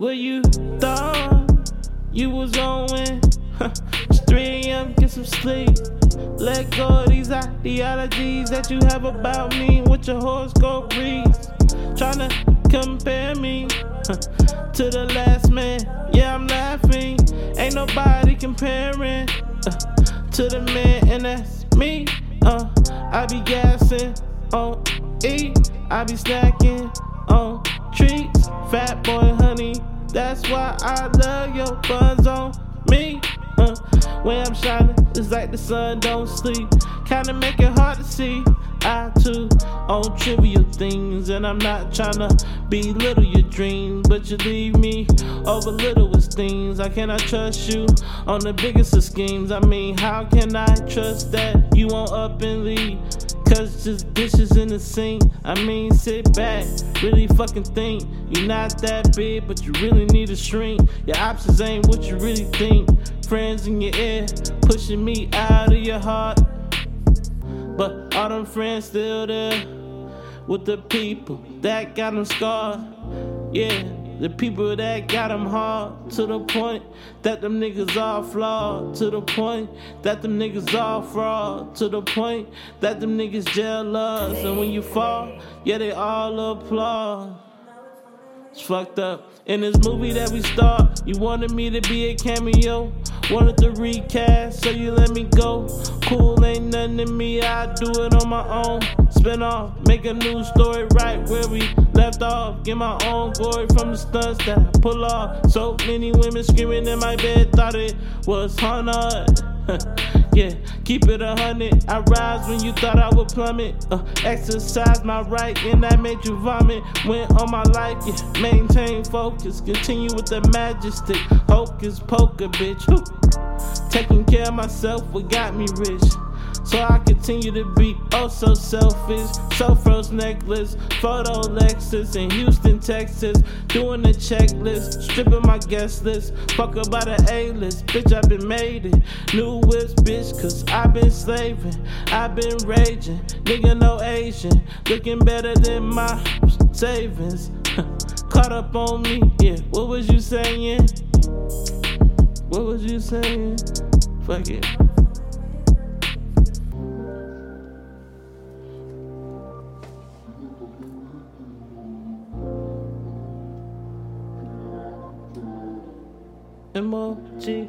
Well, you thought you was on it's 3 a.m., get some sleep. Let go of these ideologies that you have about me with your horoscope reads. Tryna compare me to the last man. Yeah, I'm laughing. Ain't nobody comparing uh, to the man, and that's me. Uh, I be gassing on E, I be snacking on treats. Fat boy, honey, that's why I love your buns on me. Uh, when I'm shining, it's like the sun don't sleep. Kinda make it hard to see. I too on trivial things, and I'm not tryna belittle your dreams, but you leave me over littlest things. I cannot trust you on the biggest of schemes. I mean, how can I trust that you won't up and leave? Cause just dishes in the sink. I mean, sit back, really fucking think. You're not that big, but you really need to shrink. Your options ain't what you really think. Friends in your ear, pushing me out of your heart. But all them friends still there with the people that got them scarred. Yeah, the people that got them hard to the point that them niggas all flawed. To the point that them niggas all fraud. To the point that them niggas jealous. And when you fall, yeah, they all applaud. It's fucked up. In this movie that we start, you wanted me to be a cameo. Wanted to recast, so you let me go. Cool ain't nothing to me, I do it on my own. Spin off, make a new story right where we left off. Get my own glory from the stunts that I pull off. So many women screaming in my bed, thought it was haunted. yeah, keep it a hundred. I rise when you thought I would plummet. Uh, exercise my right, and that made you vomit. Went on my life, yeah, maintain focus. Continue with the majesty. Hocus poker, bitch. Taking care of myself, what got me rich. So I continue to be oh so selfish. So froze necklace, photo Lexus in Houston, Texas. Doing the checklist, stripping my guest list. Fuck about a A list, bitch, i been made it. New whips, bitch, cause i been slaving. i been raging, nigga, no Asian. Looking better than my savings. Caught up on me, yeah. What was you saying? What was you saying? Fuck it. Emoji.